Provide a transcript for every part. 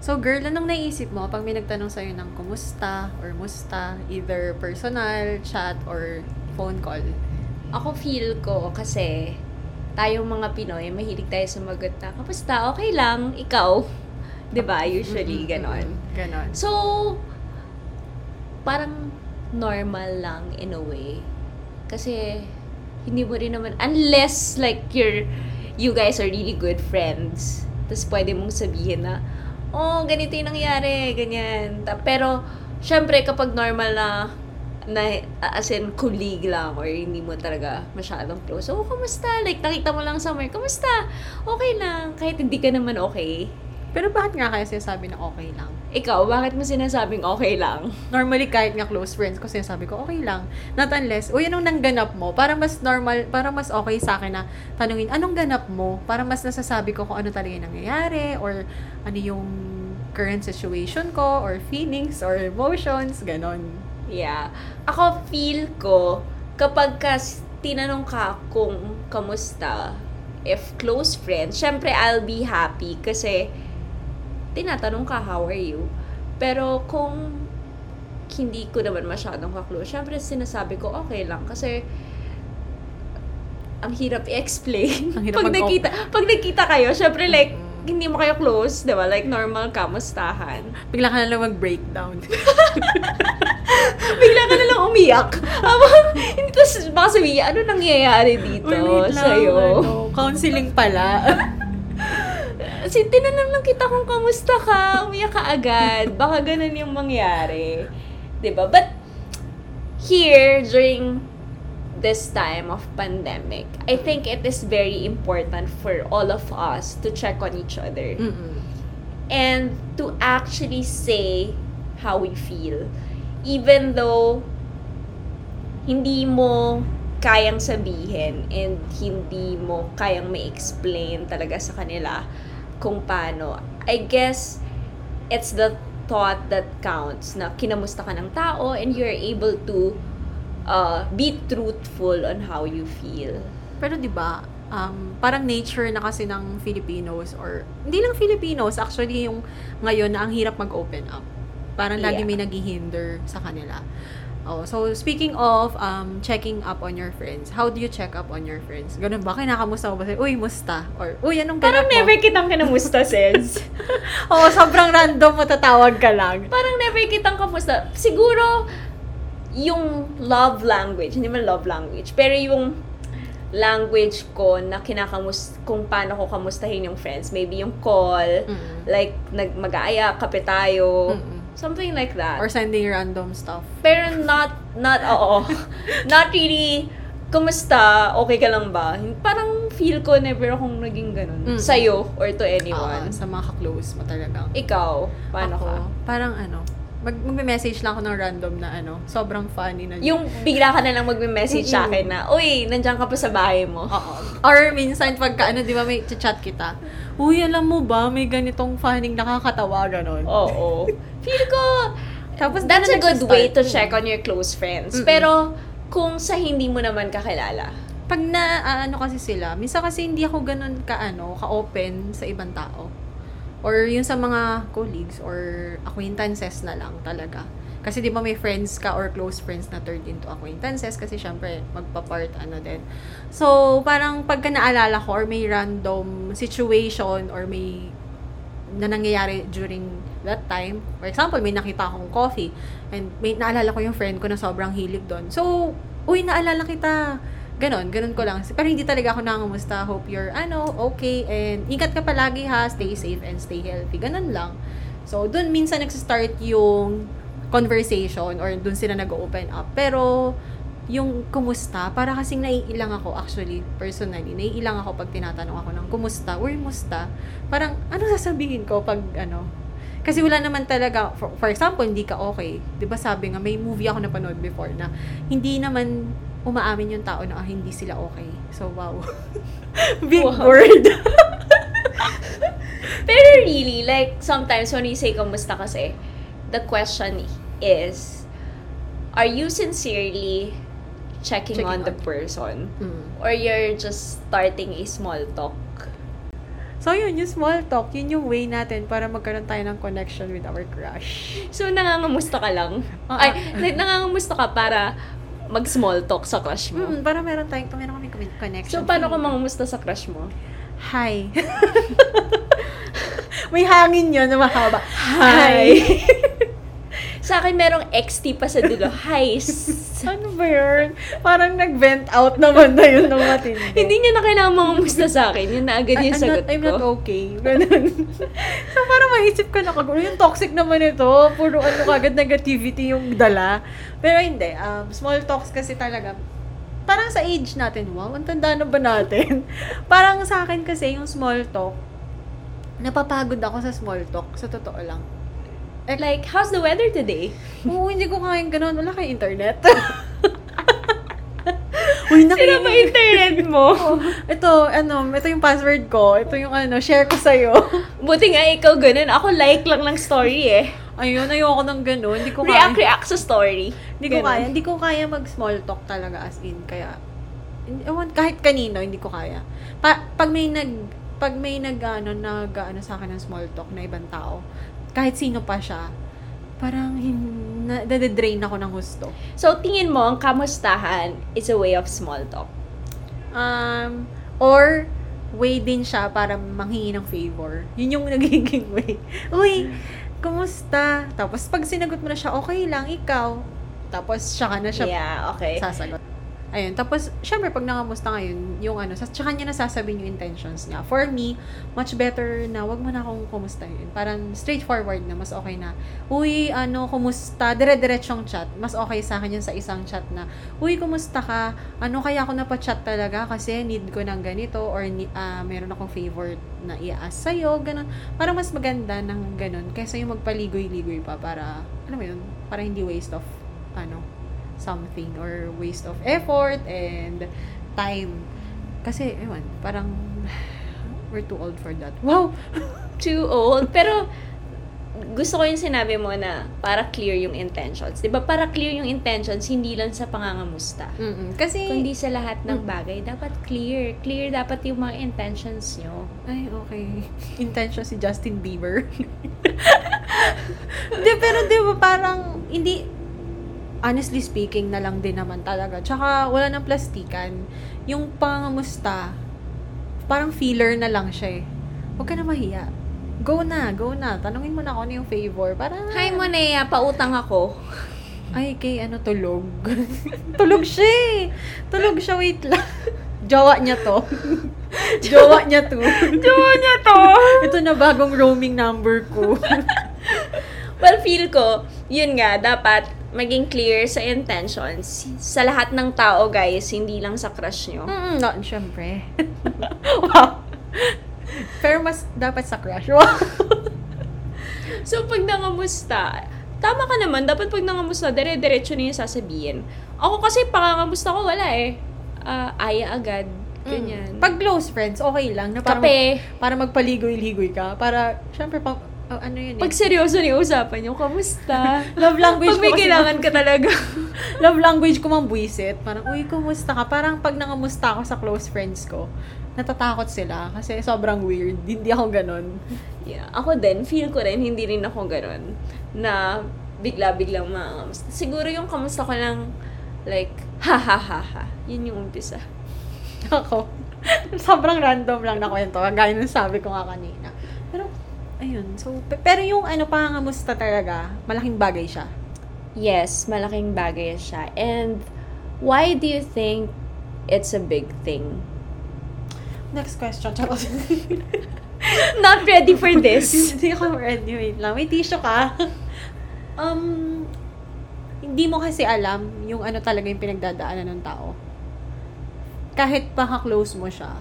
So, girl, anong naisip mo pag may nagtanong sa'yo ng kumusta or musta, either personal, chat, or phone call? Ako feel ko kasi tayong mga Pinoy, mahilig tayo sumagot na, kamusta? Okay lang, ikaw. ba Usually, Mm-mm, ganon. Ganon. So, parang normal lang in a way. Kasi, hindi mo rin naman, unless like you're, you guys are really good friends, tapos pwede mong sabihin na, oh, ganito yung nangyari, ganyan. Pero, syempre, kapag normal na, na, as in, colleague lang, or hindi mo talaga masyadong close, oh, kamusta? Like, nakita mo lang somewhere, kamusta? Okay lang, kahit hindi ka naman okay. Pero bakit nga kaya sinasabi na okay lang? Ikaw, bakit mo sinasabing okay lang? Normally, kahit nga close friends ko, sinasabi ko, okay lang. Not unless, uy, anong nangganap mo? Para mas normal, para mas okay sa akin na tanungin, anong ganap mo? Para mas nasasabi ko kung ano talaga yung nangyayari, or ano yung current situation ko, or feelings, or emotions, ganon. Yeah. Ako feel ko, kapag kas tinanong ka kung kamusta, if close friends, syempre I'll be happy kasi tinatanong ka, how are you? Pero kung hindi ko naman masyadong ka-close, syempre sinasabi ko, okay lang. Kasi ang hirap i-explain. Ang hirap pag nakita, pag nakita kayo, syempre like, Mm. hindi mo kayo close, di ba? Like, normal kamustahan. Bigla ka na lang mag-breakdown. bigla ka na lang umiyak. Habang, hindi tapos baka sabihin, ano nangyayari dito Uy, wait lang, sa'yo? ano, counseling pala. Kasi tinanong lang kita kung kamusta ka, umiyak ka agad. Baka ganun yung mangyari. ba? But, here, during this time of pandemic, I think it is very important for all of us to check on each other. Mm-mm. and to actually say how we feel. Even though hindi mo kayang sabihin and hindi mo kayang ma-explain talaga sa kanila kung paano. I guess it's the thought that counts na kinamusta ka ng tao and you're able to uh, be truthful on how you feel. Pero 'di ba, um, parang nature na kasi ng Filipinos or hindi lang Filipinos, actually yung ngayon na ang hirap mag-open up. Parang lagi Yeah. may naghihinder sa kanila. Oh, so speaking of um, checking up on your friends, how do you check up on your friends? Ganun ba? Kinakamusta mo ba? Uy, musta? Or, uy, anong Parang ganap mo? never kitang kinamusta, sis. Oo, sobrang random mo tatawag ka lang. parang never kitang kamusta. Siguro, yung love language, hindi man love language, pero yung language ko na kinakamus kung paano ko kamustahin yung friends. Maybe yung call, Mm. like nag mag-aaya, kape tayo, Mm-mm. Something like that. Or sending random stuff. pero not, not, oo, not really, kumusta, okay ka lang ba? Parang feel ko never akong naging ganun. Mm. Sa'yo or to anyone. sa mga ka-close mo talagang. Ikaw, paano Ako, ka? Parang ano, mag magme-message lang ako ng random na ano, sobrang funny na Yung bigla ka na lang magme-message sa akin na, Uy, nandiyan ka pa sa bahay mo. Oo. Or minsan pagka ano, di ba may chat kita, Uy, alam mo ba, may ganitong funny nakakatawa, ganon. Oo. Feel ko, Tapos that's a good way to check on your close friends. Mm-mm. Pero, kung sa hindi mo naman kakilala, Pag na, ah, ano kasi sila, minsan kasi hindi ako ganun ka, ano, ka-open sa ibang tao. Or yung sa mga colleagues or acquaintances na lang talaga. Kasi di ba may friends ka or close friends na turned into acquaintances kasi syempre magpa-part ano din. So, parang pagka naalala ko or may random situation or may na nangyayari during that time. For example, may nakita akong coffee and may naalala ko yung friend ko na sobrang hilig doon. So, uy, naalala kita. Ganon, ganon ko lang. Pero hindi talaga ako nangamusta. Hope you're, ano, okay. And ingat ka palagi ha. Stay safe and stay healthy. Ganon lang. So, dun minsan nagsistart yung conversation or dun sila nag-open up. Pero, yung kumusta, para kasing naiilang ako actually, personally, naiilang ako pag tinatanong ako ng kumusta, or musta. Parang, ano sasabihin ko pag ano, kasi wala naman talaga, for, for example, hindi ka okay. 'Di ba sabi nga, may movie ako napanood before na hindi naman umaamin yung tao na ah, hindi sila okay. So, wow. Big Wow. word. Pero really, like, sometimes when you say kamusta kasi, the question is, are you sincerely checking, Checking on the on. person? Mm. Or you're just starting a small talk? So, yun, yung small talk, yun yung way natin para magkaroon tayo ng connection with our crush. So, nangangamusta ka lang? Oo. Ay, like, nangangamusta ka para mag-small talk sa crush mo? Mm, para meron tayong, meron kami connection. So, paano ka mangamusta sa crush mo? Hi. May hangin yun na mahaba. sa akin, merong XT pa sa dulo. Hi. ano ba yun? Parang nag-vent out naman na yun ng matindi. Hindi niya na kailangan mangamusta sa akin. Yun na agad yung I'm sagot not, I'm ko. not okay. Ganun. so, parang maisip ka na kagulo. Yung toxic naman ito. Puro ano kagad negativity yung dala. Pero hindi. Um, small talks kasi talaga. Parang sa age natin, wow, ang tanda na ba natin? parang sa akin kasi yung small talk, napapagod ako sa small talk. Sa totoo lang. Like, how's the weather today? Oo, hindi ko kayang ganun. Wala kayong internet. Uy, Sino nakikinig. ba internet mo? Ito, ano, ito yung password ko. Ito yung ano, share ko sa'yo. Buti nga ikaw ganun. Ako like lang ng story eh. Ayun, ayoko ng ganun. Hindi ko kaya. React, react sa story. Hindi ko kaya. Hindi ko kaya mag-small talk talaga as in. Kaya, ewan, kahit kanino, hindi ko kaya. Pa, pag may nag, pag may nag, ano, nag, ano sa akin ng small talk na ibang tao, kahit sino pa siya, parang nade-drain ako ng gusto. So, tingin mo, ang kamustahan is a way of small talk. Um, or, way din siya para manghingi ng favor. Yun yung nagiging way. Uy, kumusta? Tapos, pag sinagot mo na siya, okay lang, ikaw. Tapos, siya ka na siya Yeah, okay. sasagot. Ayun. Tapos, syempre, pag nangamusta ngayon, yung ano, sa, tsaka niya nasasabihin yung intentions niya. For me, much better na wag mo na akong kumustahin. Parang straightforward na, mas okay na. Uy, ano, kumusta? Dire-diretsyong chat. Mas okay sa akin yun sa isang chat na, Uy, kumusta ka? Ano kaya ako napachat talaga kasi need ko ng ganito or ah, meron akong favor na i-ask sa'yo, ganun. Parang mas maganda ng ganun kaysa yung magpaligoy-ligoy pa para, ano mo yun, para hindi waste of, ano, something or waste of effort and time. Kasi, ewan, parang we're too old for that. Wow! Too old. Pero, gusto ko yung sinabi mo na para clear yung intentions. 'Di ba Para clear yung intentions, hindi lang sa pangangamusta. Mm-mm. Kasi, Kundi sa lahat ng Mm. bagay, dapat clear. Clear dapat yung mga intentions nyo. ay, okay. Intention si Justin Bieber. Hindi, pero di ba parang, hindi, honestly speaking na lang din naman talaga. Tsaka, wala nang plastikan. Yung pangamusta, parang filler na lang siya eh. Huwag ka na mahiya. Go na, go na. Tanungin mo na ako ano yung favor. Para, Hi Monea, pautang ako. Ay, kay ano, tulog. tulog siya eh. Tulog siya, wait lang. Jowa niya to. Jowa niya to. Jowa niya to! Ito na bagong roaming number ko. well, feel ko, yun nga, dapat maging clear sa intentions. Sa lahat ng tao, guys, hindi lang sa crush nyo. Mm, no, syempre. wow. Pero mas dapat sa crush. Wow. So, pag nangamusta, tama ka naman, dapat pag nangamusta, dire-diretso na yung sasabihin. Ako kasi, pangangamusta ko, wala eh. Ah, aya agad. Ganyan. Pag close friends, okay lang. Na para, Kape. para magpaligoy-ligoy ka. Para, syempre, pang, oh, ano yun eh. Pag seryoso ni usapan nyo, kamusta? love language pag may ko kasi- kailangan ka talaga. love language ko mang buisit. Parang, uy, kumusta ka? Parang pag nangamusta ako sa close friends ko, natatakot sila kasi sobrang weird. Hindi ako ganun. yeah. Ako din, feel ko rin, hindi rin ako ganun. Na bigla-biglang mangangamusta. Siguro yung kamusta ko lang, like, ha ha ha ha. Yun yung umpisa. Ako, sobrang random lang na kwento. Gaya ng sabi ko nga kanina. Ayun. So, pe- pero yung ano, pangamusta talaga, malaking bagay siya. Yes, malaking bagay siya. And why do you think it's a big thing? Next question. Charot. Not ready for this. Hindi ako ready. Wait lang. May tissue ka. um, hindi mo kasi alam yung ano talaga yung pinagdadaanan ng tao. Kahit pa ka-close mo siya,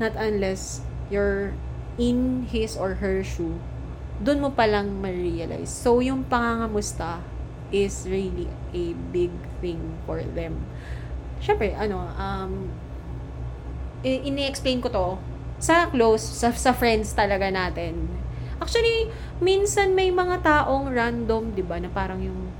not unless you're in his or her shoe, dun mo palang ma-realize. So, yung pangangamusta is really a big thing for them. Siyempre, ano, um, ini-explain ko to sa close, sa, sa friends talaga natin. Actually, minsan may mga taong random, di ba, na parang yung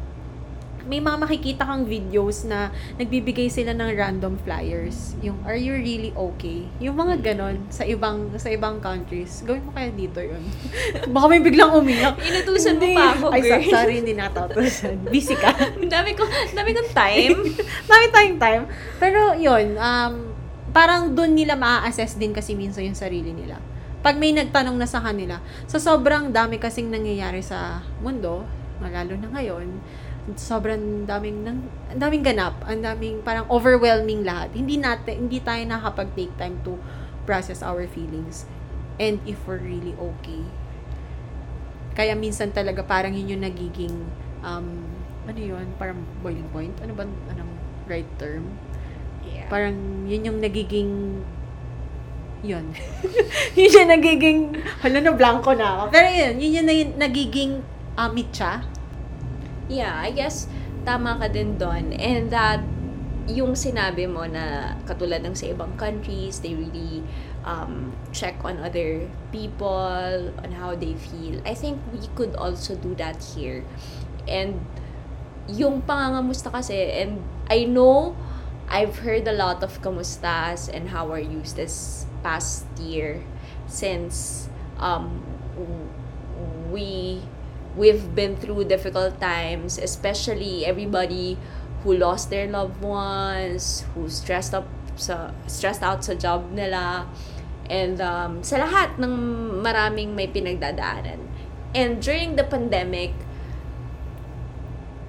may mga makikita kang videos na nagbibigay sila ng random flyers. Yung, are you really okay? Yung mga ganon sa ibang sa ibang countries. Gawin mo kaya dito yun. Baka may biglang umiyak. Inutusan mo pa ako, Ay, girl. so- sorry, hindi nakatautusan. Busy ka. Dami ko, dami kong time. Dami tayong time. Pero yun, um, parang doon nila maa-assess din kasi minsan yung sarili nila. Pag may nagtanong na sa kanila, sa sobrang dami kasing nangyayari sa mundo, lalo na ngayon, sobrang daming nang ang daming ganap, ang daming parang overwhelming lahat. Hindi natin hindi tayo nakakapag-take time to process our feelings and if we're really okay. Kaya minsan talaga parang yun yung nagiging um ano yun, parang boiling point. Ano ba anong right term? Yeah. Parang yun yung nagiging yun. yun yung nagiging hala na blanco na ako. Pero yun, yun yung nag- nagiging uh, mitya. Yeah, I guess tama ka din doon. And that yung sinabi mo na katulad ng sa ibang countries, they really um, check on other people, on how they feel. I think we could also do that here. And yung pangangamusta kasi, and I know I've heard a lot of kamustas and how are you this past year since um, we we've been through difficult times, especially everybody who lost their loved ones, who stressed up sa stressed out sa job nila, and um, sa lahat ng maraming may pinagdadaanan. And during the pandemic,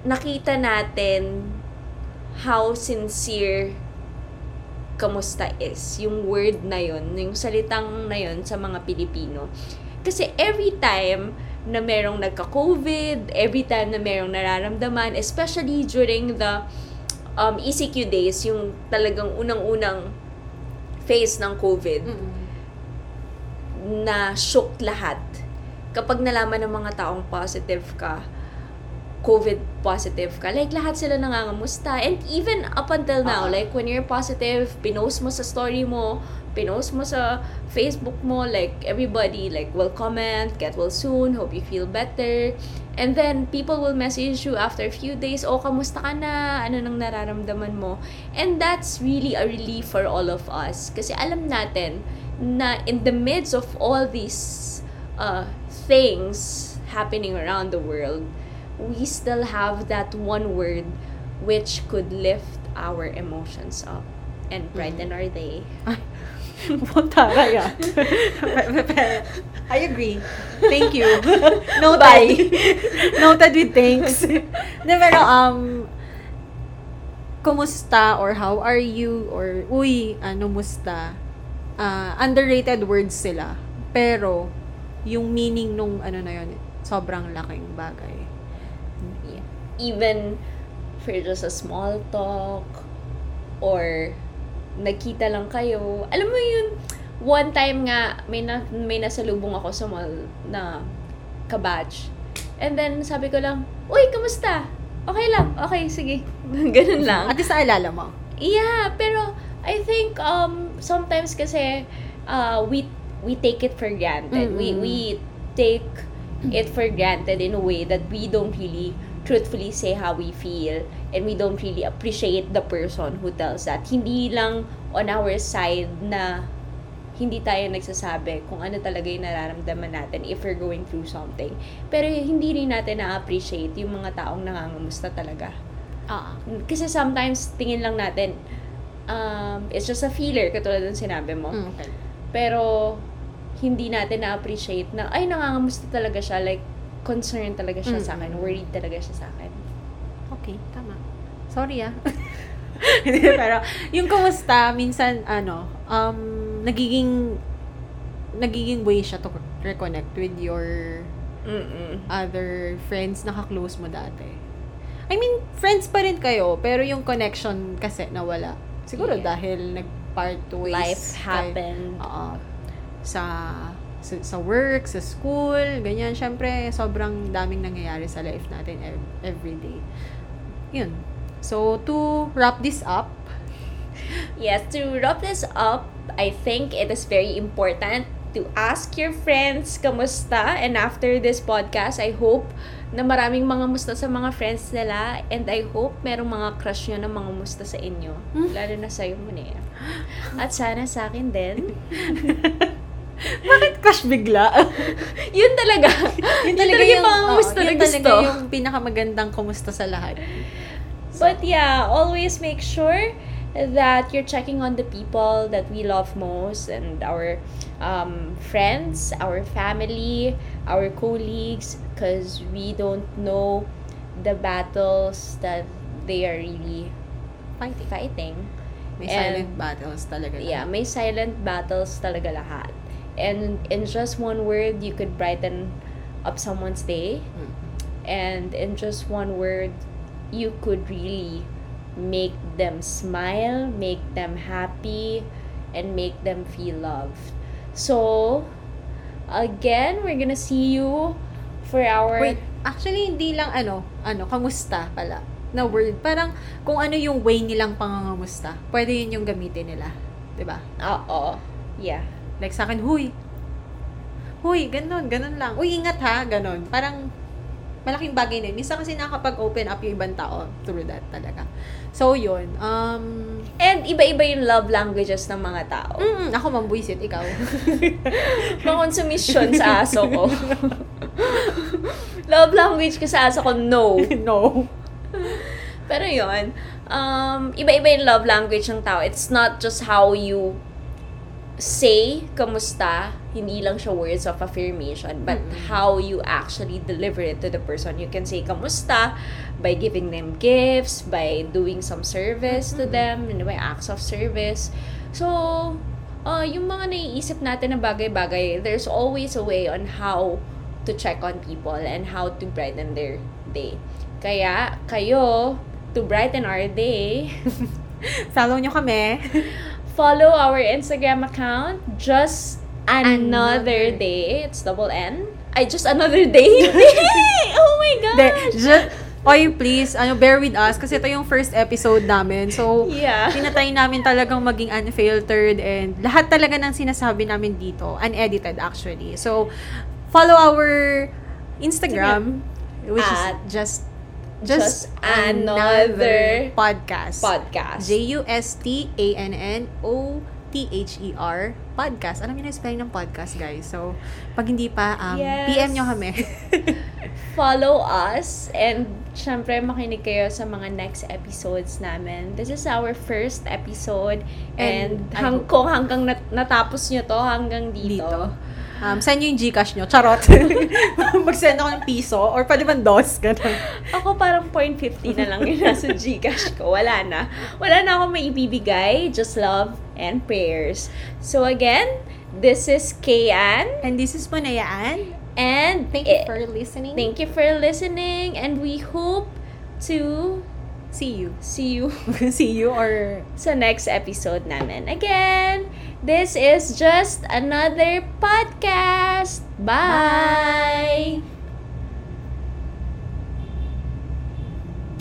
nakita natin how sincere kamusta is. Yung word na yun, yung salitang na yun sa mga Pilipino. Kasi every time na merong nagka-COVID, every time na merong nararamdaman, especially during the um, ECQ days, yung talagang unang-unang phase ng COVID, na shook lahat. Kapag nalaman ng mga taong positive ka, COVID positive ka, like lahat sila nangangamusta. And even up until now, Ah. like when you're positive, pinost mo sa story mo, pinost mo sa Facebook mo, like everybody like will comment, get well soon, hope you feel better. And then people will message you after a few days, oh, kamusta ka na? Ano nang nararamdaman mo? And that's really a relief for all of us. Kasi alam natin na in the midst of all these uh, things happening around the world, we still have that one word which could lift our emotions up and brighten our day. Puntara yan. I agree. Thank you. Noted. Bye. Noted with thanks. De, pero, um, kumusta or how are you or uy, ano, musta? Ah, underrated words sila. Pero, yung meaning nung ano na yun, sobrang laking bagay. Yeah. Even for just a small talk or nagkita lang kayo. Alam mo yun, one time nga, may, na, may nasalubong ako sa mall na kabatch. And then, sabi ko lang, Uy, kamusta? Okay lang. Okay, sige. Ganun lang. At least naalala mo. Yeah, pero I think um sometimes kasi uh we we take it for granted. We Mm-mm. we take it for granted in a way that we don't really truthfully say how we feel and we don't really appreciate the person who tells that. Hindi lang on our side na hindi tayo nagsasabi kung ano talaga yung nararamdaman natin if we're going through something. Pero hindi rin natin na-appreciate yung mga taong nangangamusta talaga. Ah. Kasi sometimes, tingin lang natin, um, it's just a feeler, katulad ng sinabi mo. Mm, okay. Pero, hindi natin na-appreciate na, ay, nangangamusta talaga siya. Like, concerned talaga siya Mm. sa akin. Worried talaga siya sa akin. Okay, tama. Sorry ah. Pero, yung kumusta, minsan, ano, um, nagiging, nagiging way siya to reconnect with your Mm-mm. other friends na ka-close mo dati. I mean, friends pa rin kayo, pero yung connection kasi nawala. Siguro Yeah. dahil nag-part ways. Life happened. Oo. sa, sa sa work, sa school, ganyan. Syempre, sobrang daming nangyayari sa life natin ev- every day. Yun. So, to wrap this up, Yes, to wrap this up, I think it is very important to ask your friends kamusta. And after this podcast, I hope na maraming mga musta sa mga friends nila. And I hope merong mga crush nyo na mga musta sa inyo. Lalo na sa'yo mo na At sana sa akin din. Bakit crush bigla? yun talaga. yun talaga yung mga oo, kumusta na yun gusto. talaga yung pinakamagandang kumusta sa lahat. But yeah, always make sure that you're checking on the people that we love most and our um, friends, our family, our colleagues, because we don't know the battles that they are really Fighting. fighting. May And- silent battles talaga. Yeah, may silent battles talaga lahat. And in just one word, you could brighten up someone's day. Mm. And in just one word, you could really make them smile, make them happy, and make them feel loved. So, again, we're gonna see you for our Wait, actually hindi lang ano, ano, kamusta pala na word. Parang kung ano yung way nilang pangangamusta, pwede yun yung gamitin nila. 'Di ba? Oo. Yeah. Like sa akin, huy. Huy, ganun, ganun lang. Uy, ingat ha, ganun. Parang malaking bagay na yun. Minsan kasi nakakapag-open up yung ibang tao through that talaga. So, yun. Um, And iba-iba yung love languages ng mga tao. mm, ako mambuisit, ikaw. Makonsumisyon sa aso ko. love language ko sa aso ko, no. no. Pero yun, um, iba-iba yung love language ng tao. It's not just how you say kamusta, hindi lang siya words of affirmation, but Mm-mm. how you actually deliver it to the person. You can say kamusta by giving them gifts, by doing some service to Mm-mm. them, know, by acts of service. So, uh, yung mga naiisip natin na bagay-bagay, there's always a way on how to check on people and how to brighten their day. Kaya, kayo, to brighten our day, Follow nyo kami. follow our Instagram account, just another, Another. day. It's double N. I just another day. oh my gosh. just, oy, please, ano, bear with us kasi ito yung first episode namin. So, Yeah. tinatay namin talagang maging unfiltered and lahat talaga ng sinasabi namin dito, unedited actually. So, follow our Instagram, which At is just Just just, Another podcast. Podcast. J-U-S-T-A-N-N-O-T-H-E-R E podcast. Alam niyo na yung spelling ng podcast, guys. So, pag hindi pa, um, Yes. PM nyo kami. follow us and syempre makinig kayo sa mga next episodes namin. This is our first episode and, And hang, kung hanggang nat- natapos nyo to hanggang dito, dito. Um, send nyo yung Gcash nyo. Charot. Mag-send ako ng piso or pwede man dos. Ganun. ako parang 0.50 na lang yung nasa Gcash ko. Wala na. Wala na akong maibibigay. Just love and prayers. So again, this is Kayan And this is Manayaan. and Thank you for listening. thank you for listening and we hope to See you. see you See you or sa next episode namin. Again, this is just another podcast. Bye!